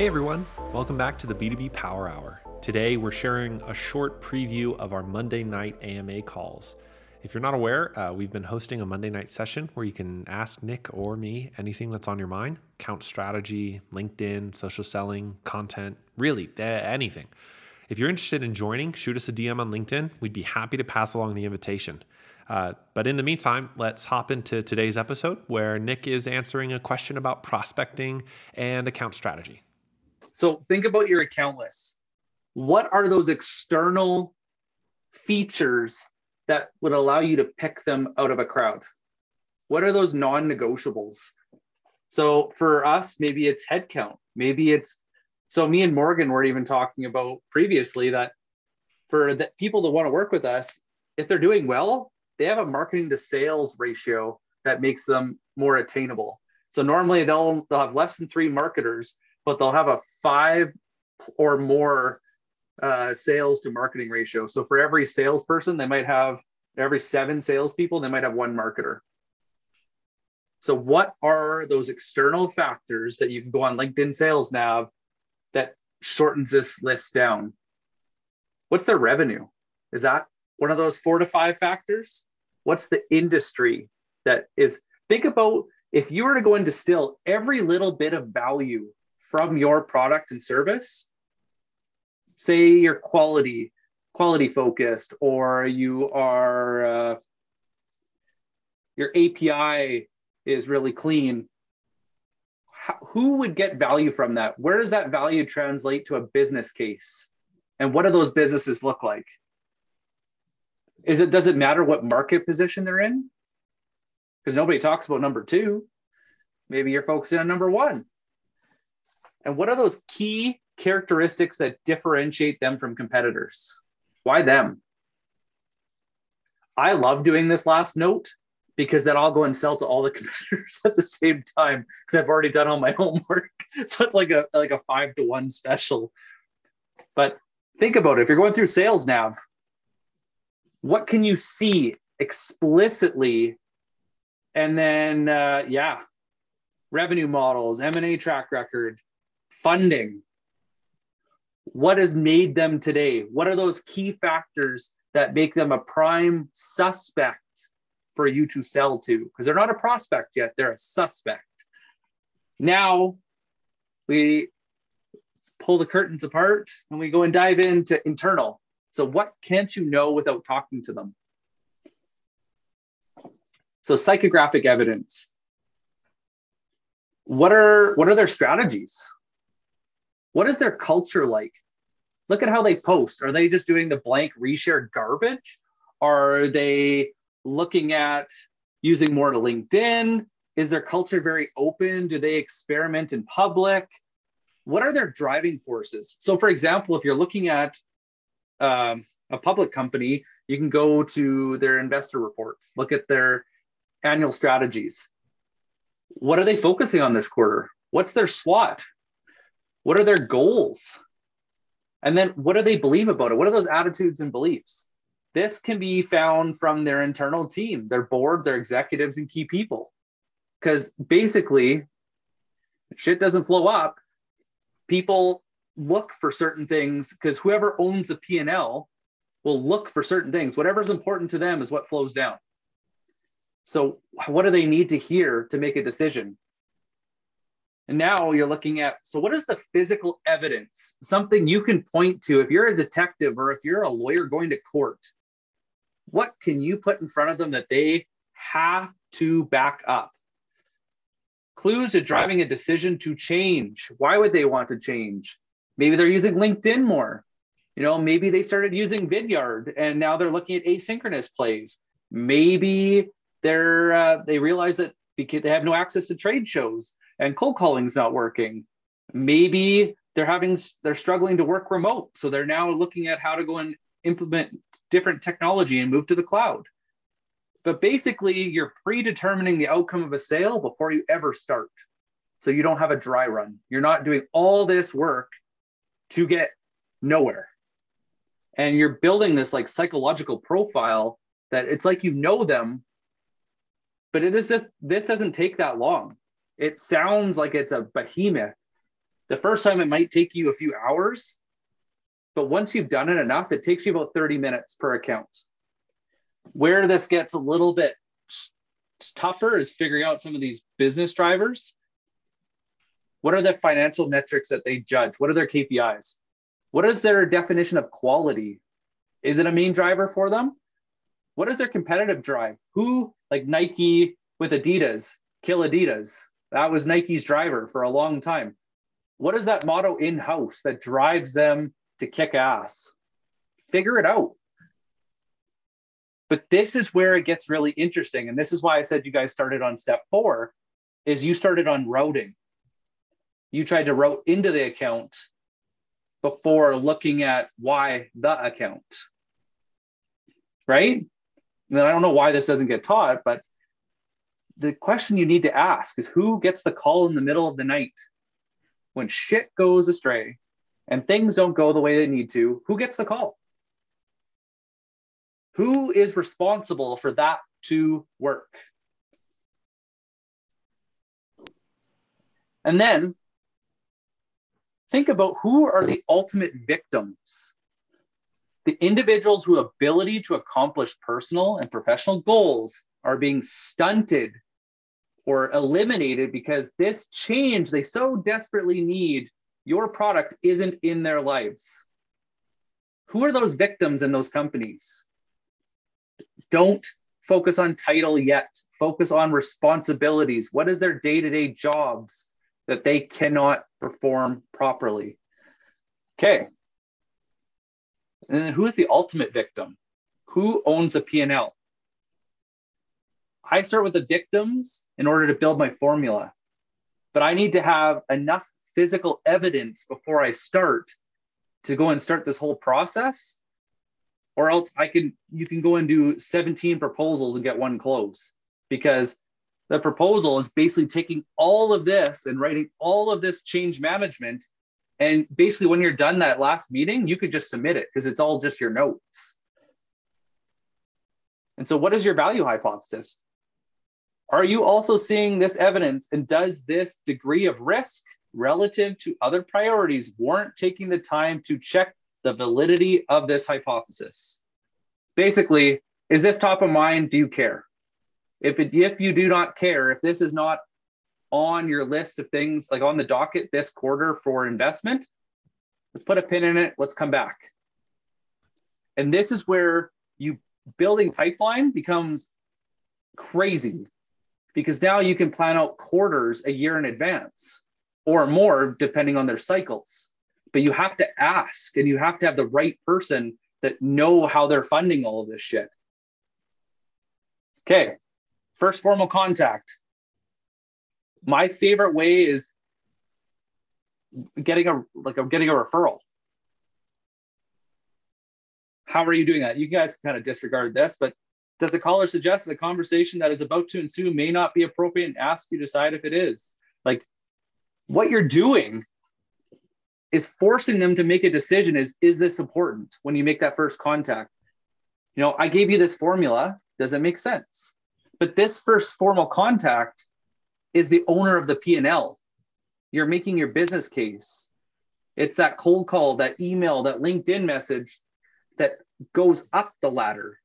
Hey everyone, welcome back to the B2B Power Hour. Today we're sharing a short preview of our Monday night AMA calls. If you're not aware, uh, we've been hosting a Monday night session where you can ask Nick or me anything that's on your mind account strategy, LinkedIn, social selling, content, really anything. If you're interested in joining, shoot us a DM on LinkedIn. We'd be happy to pass along the invitation. Uh, but in the meantime, let's hop into today's episode where Nick is answering a question about prospecting and account strategy. So think about your account list. What are those external features that would allow you to pick them out of a crowd? What are those non negotiables? So for us, maybe it's headcount. Maybe it's so me and Morgan were even talking about previously that for the people that want to work with us, if they're doing well, they have a marketing to sales ratio that makes them more attainable. So normally they'll they'll have less than three marketers, but they'll have a five or more uh, sales to marketing ratio. So for every salesperson, they might have every seven salespeople, they might have one marketer. So what are those external factors that you can go on LinkedIn Sales Nav that shortens this list down? What's their revenue? Is that one of those four to five factors? What's the industry that is? Think about if you were to go and distill every little bit of value from your product and service, say you're quality, quality focused, or you are uh, your API is really clean. How, who would get value from that? Where does that value translate to a business case? And what do those businesses look like? Is it does it matter what market position they're in? Because nobody talks about number two. Maybe you're focusing on number one. And what are those key characteristics that differentiate them from competitors? Why them? I love doing this last note because then I'll go and sell to all the competitors at the same time because I've already done all my homework. So it's like a like a five to one special. But think about it. If you're going through sales nav, what can you see explicitly and then uh, yeah revenue models m&a track record funding what has made them today what are those key factors that make them a prime suspect for you to sell to because they're not a prospect yet they're a suspect now we pull the curtains apart and we go and dive into internal so, what can't you know without talking to them? So, psychographic evidence. What are what are their strategies? What is their culture like? Look at how they post. Are they just doing the blank reshared garbage? Are they looking at using more LinkedIn? Is their culture very open? Do they experiment in public? What are their driving forces? So, for example, if you're looking at um, a public company, you can go to their investor reports, look at their annual strategies. What are they focusing on this quarter? What's their SWOT? What are their goals? And then what do they believe about it? What are those attitudes and beliefs? This can be found from their internal team, their board, their executives, and key people. Because basically, shit doesn't flow up. People look for certain things because whoever owns the P&L will look for certain things. Whatever's important to them is what flows down. So what do they need to hear to make a decision? And now you're looking at so what is the physical evidence? Something you can point to if you're a detective or if you're a lawyer going to court. What can you put in front of them that they have to back up? Clues to driving a decision to change. Why would they want to change? Maybe they're using LinkedIn more. You know, maybe they started using Vidyard and now they're looking at asynchronous plays. Maybe they're uh, they realize that because they have no access to trade shows and cold calling's not working. Maybe they're having they're struggling to work remote, so they're now looking at how to go and implement different technology and move to the cloud. But basically, you're predetermining the outcome of a sale before you ever start. So you don't have a dry run. You're not doing all this work to get nowhere. And you're building this like psychological profile that it's like you know them, but it is just this doesn't take that long. It sounds like it's a behemoth, The first time it might take you a few hours, but once you've done it enough, it takes you about 30 minutes per account. Where this gets a little bit tougher is figuring out some of these business drivers. What are the financial metrics that they judge? What are their KPIs? What is their definition of quality? Is it a main driver for them? What is their competitive drive? Who, like Nike with Adidas, kill Adidas? That was Nike's driver for a long time. What is that motto in house that drives them to kick ass? Figure it out. But this is where it gets really interesting. And this is why I said you guys started on step four, is you started on routing. You tried to route into the account before looking at why the account. Right? And I don't know why this doesn't get taught, but the question you need to ask is who gets the call in the middle of the night when shit goes astray and things don't go the way they need to? Who gets the call? Who is responsible for that to work? And then think about who are the ultimate victims the individuals whose ability to accomplish personal and professional goals are being stunted or eliminated because this change they so desperately need your product isn't in their lives. Who are those victims in those companies? Don't focus on title yet. Focus on responsibilities. What is their day-to-day jobs that they cannot perform properly? Okay. And then who is the ultimate victim? Who owns the p&l I start with the victims in order to build my formula. But I need to have enough physical evidence before I start to go and start this whole process. Or else I can you can go and do 17 proposals and get one close because the proposal is basically taking all of this and writing all of this change management. And basically, when you're done that last meeting, you could just submit it because it's all just your notes. And so, what is your value hypothesis? Are you also seeing this evidence and does this degree of risk relative to other priorities warrant taking the time to check the validity of this hypothesis? Basically, is this top of mind? Do you care? If, it, if you do not care, if this is not on your list of things like on the docket this quarter for investment, let's put a pin in it. Let's come back. And this is where you building pipeline becomes crazy because now you can plan out quarters a year in advance or more depending on their cycles. But you have to ask and you have to have the right person that know how they're funding all of this shit. Okay first formal contact. My favorite way is getting a like a, getting a referral. How are you doing that? You guys kind of disregard this but does the caller suggest that the conversation that is about to ensue may not be appropriate and ask you to decide if it is? Like what you're doing is forcing them to make a decision is is this important when you make that first contact? You know, I gave you this formula. Does it make sense? But this first formal contact is the owner of the P&L. You're making your business case. It's that cold call, that email, that LinkedIn message that goes up the ladder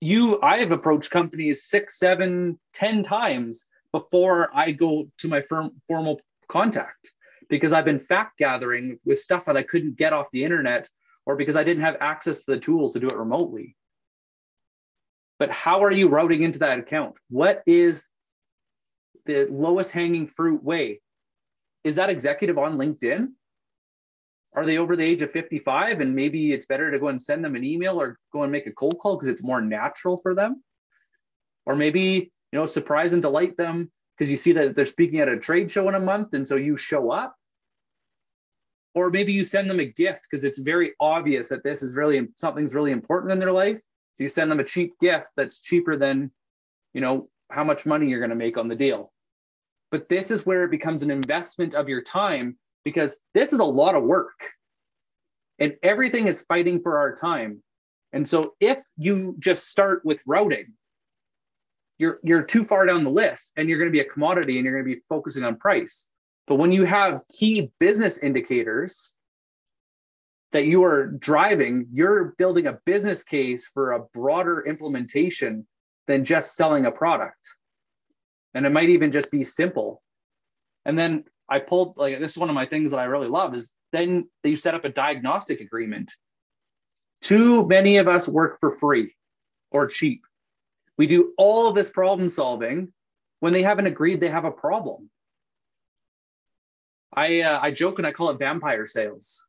you i have approached companies six seven ten times before i go to my firm formal contact because i've been fact gathering with stuff that i couldn't get off the internet or because i didn't have access to the tools to do it remotely. But how are you routing into that account? What is the lowest hanging fruit way? Is that executive on linkedin are they over the age of 55 and maybe it's better to go and send them an email or go and make a cold call because it's more natural for them. Or maybe you know surprise and delight them because you see that they're speaking at a trade show in a month and so you show up. Or maybe you send them a gift because it's very obvious that this is really something's really important in their life. So you send them a cheap gift that's cheaper than you know how much money you're going to make on the deal. But this is where it becomes an investment of your time because this is a lot of work and everything is fighting for our time. And so if you just start with routing, you're you're too far down the list and you're going to be a commodity and you're going to be focusing on price. But when you have key business indicators that you are driving, you're building a business case for a broader implementation than just selling a product. And it might even just be simple. And then I pulled like this is one of my things that I really love is then you set up a diagnostic agreement. Too many of us work for free or cheap. We do all of this problem solving when they haven't agreed they have a problem. I uh, I joke and I call it vampire sales.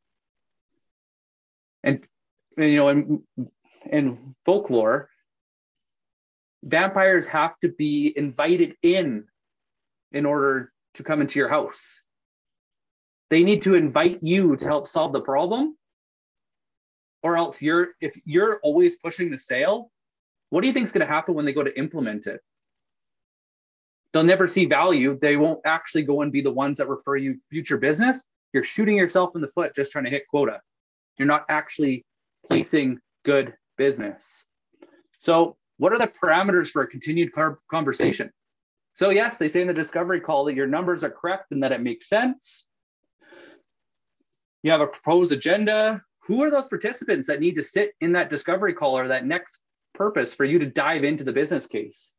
And, and you know, in in folklore, vampires have to be invited in in order to come into your house. They need to invite you to help solve the problem. Or else you're if you're always pushing the sale, what do you think is going to happen when they go to implement it? they'll never see value. They won't actually go and be the ones that refer you future business. You're shooting yourself in the foot just trying to hit quota. You're not actually placing good business. So, what are the parameters for a continued conversation? So, yes, they say in the discovery call that your numbers are correct and that it makes sense. You have a proposed agenda. Who are those participants that need to sit in that discovery call or that next purpose for you to dive into the business case?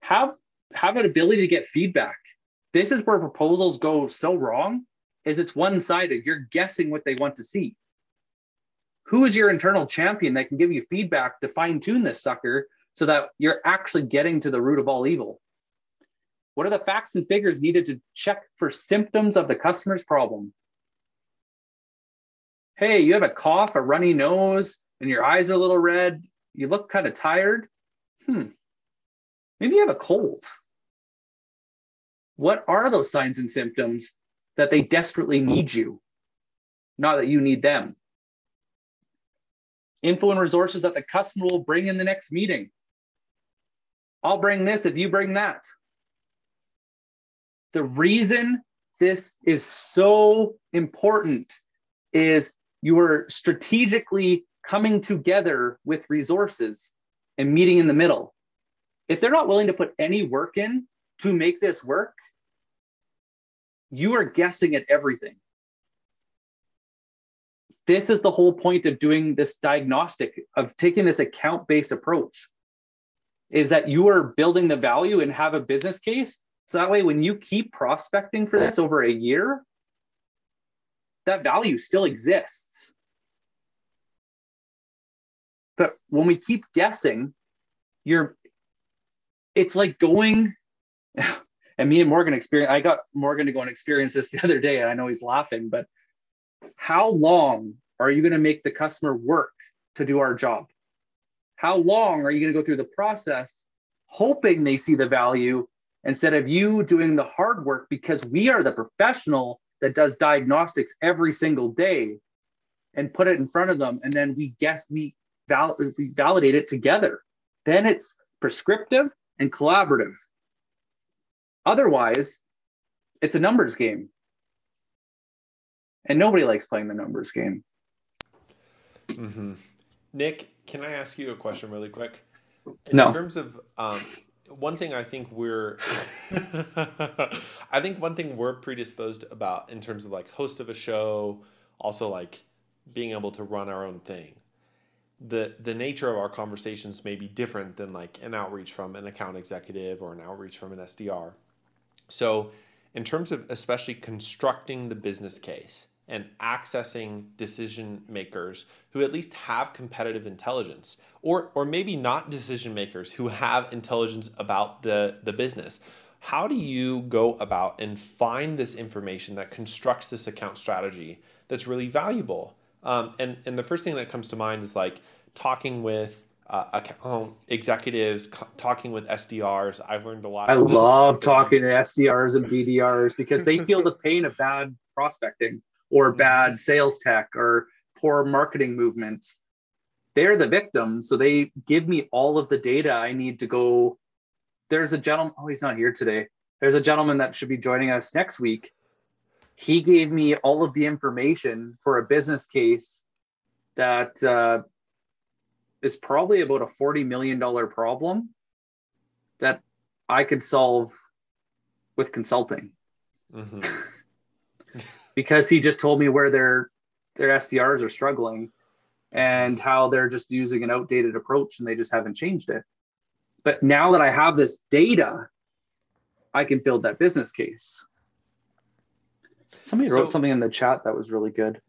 Have have an ability to get feedback. This is where proposals go so wrong is it's one-sided. You're guessing what they want to see. Who is your internal champion that can give you feedback to fine-tune this sucker so that you're actually getting to the root of all evil? What are the facts and figures needed to check for symptoms of the customer's problem? Hey, you have a cough, a runny nose, and your eyes are a little red. You look kind of tired. Hmm. Maybe you have a cold. What are those signs and symptoms that they desperately need you, not that you need them? Info and resources that the customer will bring in the next meeting. I'll bring this if you bring that. The reason this is so important is you are strategically coming together with resources and meeting in the middle. If they're not willing to put any work in to make this work, you are guessing at everything. This is the whole point of doing this diagnostic, of taking this account based approach, is that you are building the value and have a business case. So that way, when you keep prospecting for this over a year, that value still exists. But when we keep guessing, you're it's like going and me and Morgan experience I got Morgan to go and experience this the other day and I know he's laughing but how long are you going to make the customer work to do our job how long are you going to go through the process hoping they see the value instead of you doing the hard work because we are the professional that does diagnostics every single day and put it in front of them and then we guess we, val- we validate it together then it's prescriptive and collaborative Otherwise, it's a numbers game. And nobody likes playing the numbers game. Mm-hmm. Nick, can I ask you a question really quick? In no. terms of um, one thing I think we're I think one thing we're predisposed about in terms of like host of a show, also like being able to run our own thing. The the nature of our conversations may be different than like an outreach from an account executive or an outreach from an SDR. So, in terms of especially constructing the business case and accessing decision makers who at least have competitive intelligence or or maybe not decision makers who have intelligence about the the business how do you go about and find this information that constructs this account strategy that's really valuable um, and and the first thing that comes to mind is like talking with uh, account executives talking with SDRs. I've learned a lot. I love talking to SDRs and BDRs because they feel the pain of bad prospecting or mm-hmm. bad sales tech or poor marketing movements. They're the victims. So they give me all of the data I need to go. There's a gentleman, oh, he's not here today. There's a gentleman that should be joining us next week. He gave me all of the information for a business case that uh, is probably about a $40 million problem that I could solve with consulting. mm-hmm. because he just told me where their their SDRs are struggling and how they're just using an outdated approach and they just haven't changed it. But now that I have this data, I can build that business case. Somebody wrote so, something in the chat that was really good.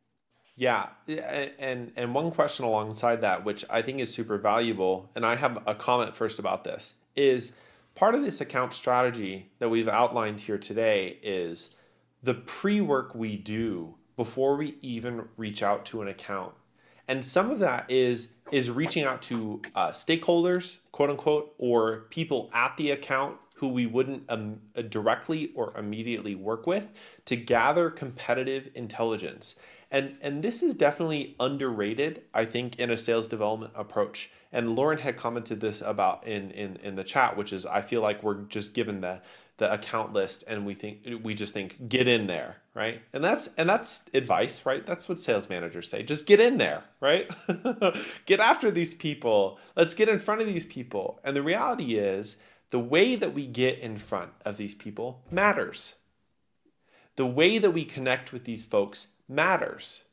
Yeah, and and one question alongside that, which I think is super valuable, and I have a comment first about this, is part of this account strategy that we've outlined here today is the pre-work we do before we even reach out to an account, and some of that is is reaching out to uh, stakeholders, quote unquote, or people at the account who we wouldn't um, directly or immediately work with to gather competitive intelligence. And and this is definitely underrated i think in a sales development approach. And lauren had commented this about in in in the chat which is i feel like we're just given the the account list and we think we just think get in there right? And that's and that's advice right? That's what sales managers say. Just get in there right? Get after these people. Let's get in front of these people. And the reality is the way that we get in front of these people matters. The way that we connect with these folks matters.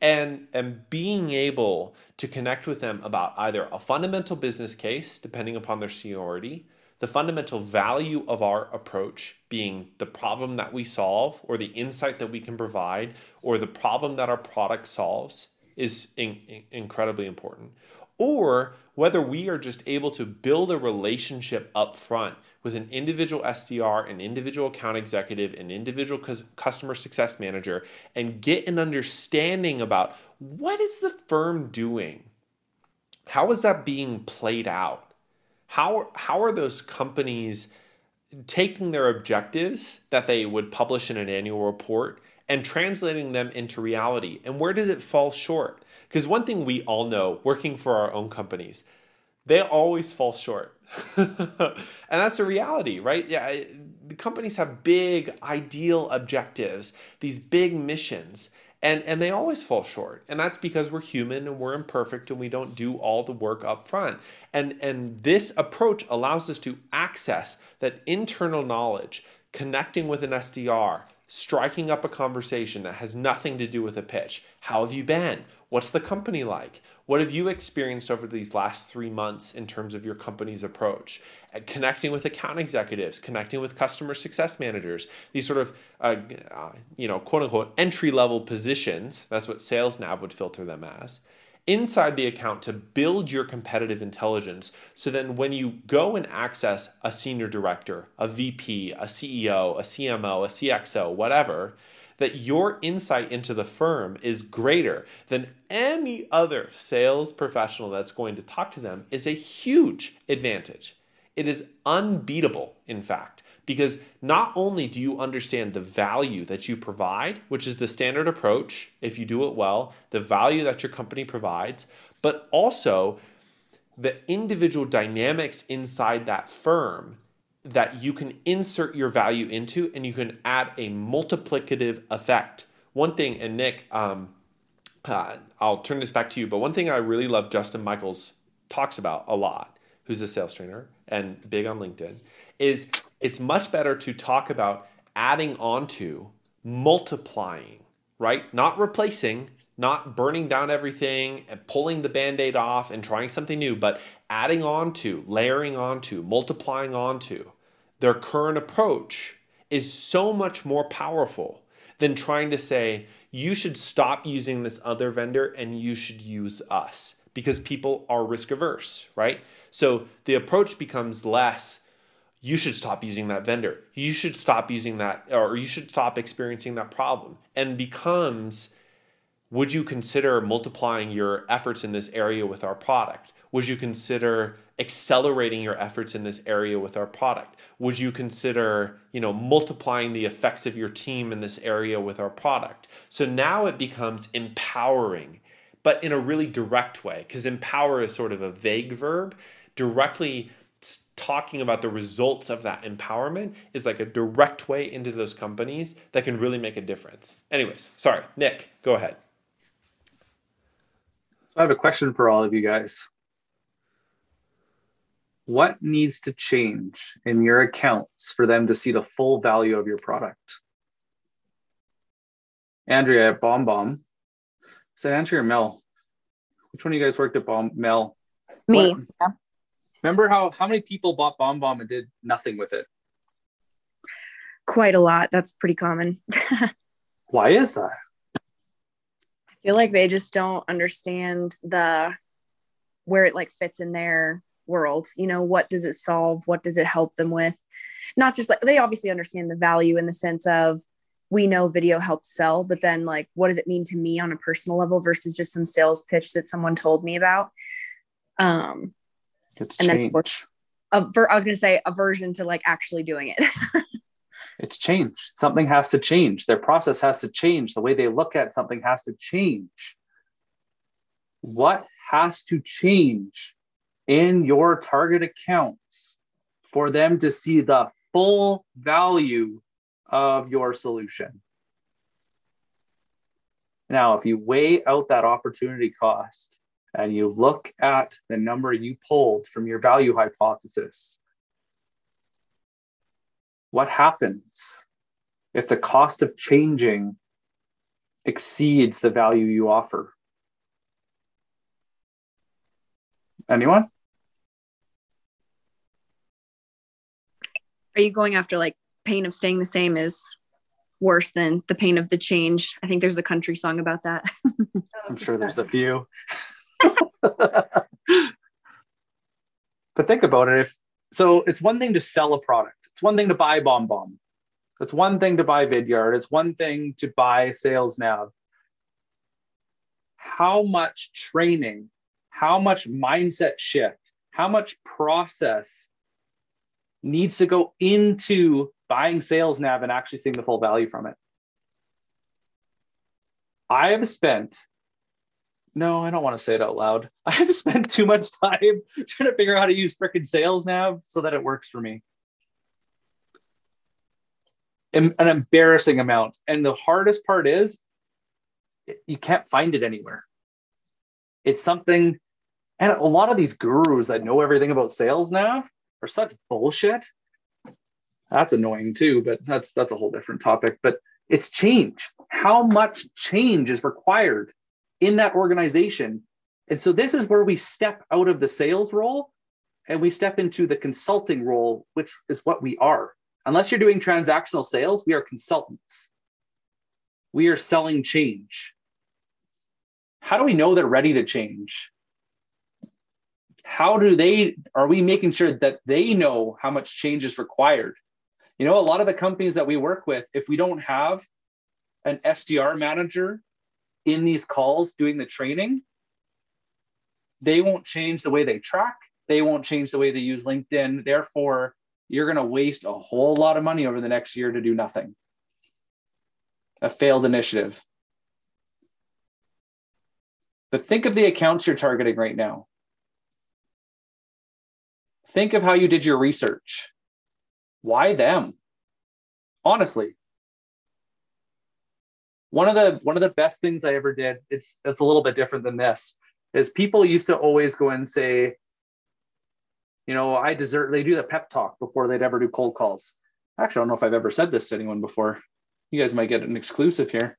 And, and being able to connect with them about either a fundamental business case, depending upon their seniority, the fundamental value of our approach being the problem that we solve or the insight that we can provide or the problem that our product solves is in, in, incredibly important or whether we are just able to build a relationship up front with an individual SDR, an individual account executive, an individual customer success manager, and get an understanding about what is the firm doing? How is that being played out? How, how are those companies taking their objectives that they would publish in an annual report and translating them into reality? And where does it fall short? Because one thing we all know working for our own companies, they always fall short. and that's a reality, right? Yeah, the companies have big ideal objectives, these big missions, and and they always fall short. And that's because we're human and we're imperfect and we don't do all the work up front. And and this approach allows us to access that internal knowledge, connecting with an SDR, striking up a conversation that has nothing to do with a pitch. How have you been? What's the company like? What have you experienced over these last three months in terms of your company's approach? At connecting with account executives, connecting with customer success managers, these sort of, uh, uh, you know, quote unquote, entry level positions. That's what Sales Nav would filter them as inside the account to build your competitive intelligence. So then when you go and access a senior director, a VP, a CEO, a CMO, a CXO, whatever, that your insight into the firm is greater than any other sales professional that's going to talk to them is a huge advantage. It is unbeatable, in fact, because not only do you understand the value that you provide, which is the standard approach, if you do it well, the value that your company provides, but also the individual dynamics inside that firm that you can insert your value into and you can add a multiplicative effect. One thing, and Nick, um, uh, I'll turn this back to you, but one thing I really love Justin Michaels talks about a lot, who's a sales trainer and big on LinkedIn, is it's much better to talk about adding onto, multiplying, right? Not replacing, not burning down everything and pulling the band-aid off and trying something new but adding on to layering onto multiplying onto their current approach is so much more powerful than trying to say you should stop using this other vendor and you should use us because people are risk averse right? So the approach becomes less you should stop using that vendor. You should stop using that or you should stop experiencing that problem and becomes would you consider multiplying your efforts in this area with our product? Would you consider accelerating your efforts in this area with our product? Would you consider, you know, multiplying the effects of your team in this area with our product? So now it becomes empowering, but in a really direct way, because empower is sort of a vague verb. Directly talking about the results of that empowerment is like a direct way into those companies that can really make a difference. Anyways, sorry, Nick, go ahead. So I have a question for all of you guys. What needs to change in your accounts for them to see the full value of your product? Andrea at Bomb Bomb. Is that Andrea or Mel? Which one of you guys worked at Bomb Mel? Me. Yeah. Remember how how many people bought Bomb Bomb and did nothing with it? Quite a lot. That's pretty common. Why is that? Feel like they just don't understand the where it like fits in their world. You know, what does it solve? What does it help them with? Not just like they obviously understand the value in the sense of we know video helps sell, but then like what does it mean to me on a personal level versus just some sales pitch that someone told me about? Um It's And then, of change. course- a ver- I was going to say aversion to like actually doing it. it's changed. Something has to change. Their process has to change. The way they look at something has to change. What has to change in your target accounts for them to see the full value of your solution? Now, if you weigh out that opportunity cost and you look at the number you pulled from your value hypothesis, what happens if the cost of changing exceeds the value you offer? Anyone? Are you going after like pain of staying the same is worse than the pain of the change? I think there's a country song about that. I'm sure there's a few. but think about it. If so, it's one thing to sell a product. It's one thing to buy Bomb Bomb. It's one thing to buy Vidyard. It's one thing to buy Sales Nav. How much training, how much mindset shift, how much process needs to go into buying Sales Nav and actually seeing the full value from it? I have spent no, I don't want to say it out loud. I have spent too much time trying to figure out how to use freaking sales nav so that it works for me. An, embarrassing amount. And the hardest part is you can't find it anywhere. It's something, and a lot of these gurus that know everything about sales nav are such bullshit. That's annoying too, but that's that's a whole different topic. But it's change. How much change is required in that organization. And so this is where we step out of the sales role and we step into the consulting role, which is what we are. Unless you're doing transactional sales, we are consultants. We are selling change. How do we know they're ready to change? How do they, are we making sure that they know how much change is required? You know, a lot of the companies that we work with, if we don't have an SDR manager in these calls doing the training, they won't change the way they track. They won't change the way they use LinkedIn. Therefore, you're going to waste a whole lot of money over the next year to do nothing. A failed initiative. But think of the accounts you're targeting right now. Think of how you did your research. Why them? Honestly, one of the one of the best things I ever did, it's it's a little bit different than this, is people used to always go and say, you know, I deserve they do the pep talk before they'd ever do cold calls. Actually, I don't know if I've ever said this to anyone before. You guys might get an exclusive here.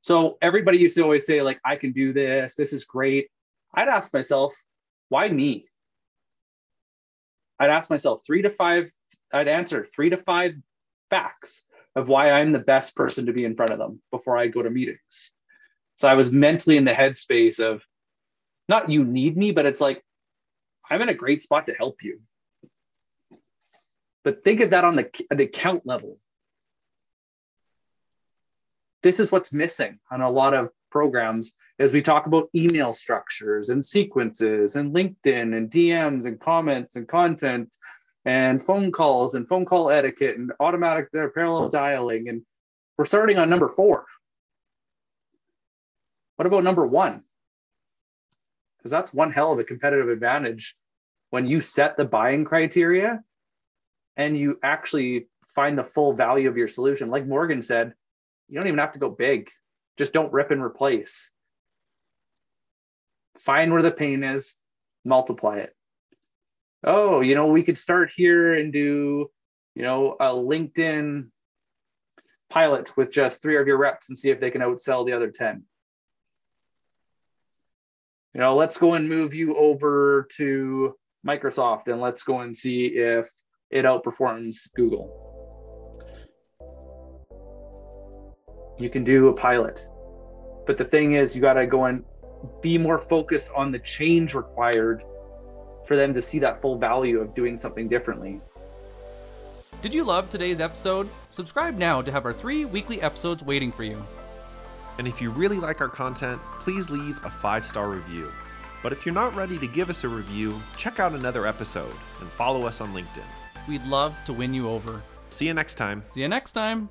So everybody used to always say, like, I can do this, this is great. I'd ask myself, why me? I'd ask myself three to five, I'd answer three to five facts of why I'm the best person to be in front of them before I go to meetings. So I was mentally in the headspace of not you need me, but it's like I'm in a great spot to help you. But think of that on the, the account level. This is what's missing on a lot of programs as we talk about email structures and sequences and LinkedIn and DMs and comments and content and phone calls and phone call etiquette and automatic uh, parallel dialing. And we're starting on number four. What about number one? Because that's one hell of a competitive advantage when you set the buying criteria and you actually find the full value of your solution. Like Morgan said, you don't even have to go big, just don't rip and replace. Find where the pain is, multiply it oh, you know, we could start here and do, you know, a LinkedIn pilot with just three of your reps and see if they can outsell the other 10. You know, let's go and move you over to Microsoft and let's go and see if it outperforms Google. You can do a pilot. But the thing is, you got to go and be more focused on the change required for them to see that full value of doing something differently. Did you love today's episode? Subscribe now to have our three weekly episodes waiting for you. And if you really like our content, please leave a five star review. But if you're not ready to give us a review, check out another episode and follow us on LinkedIn. We'd love to win you over. See you next time. See you next time.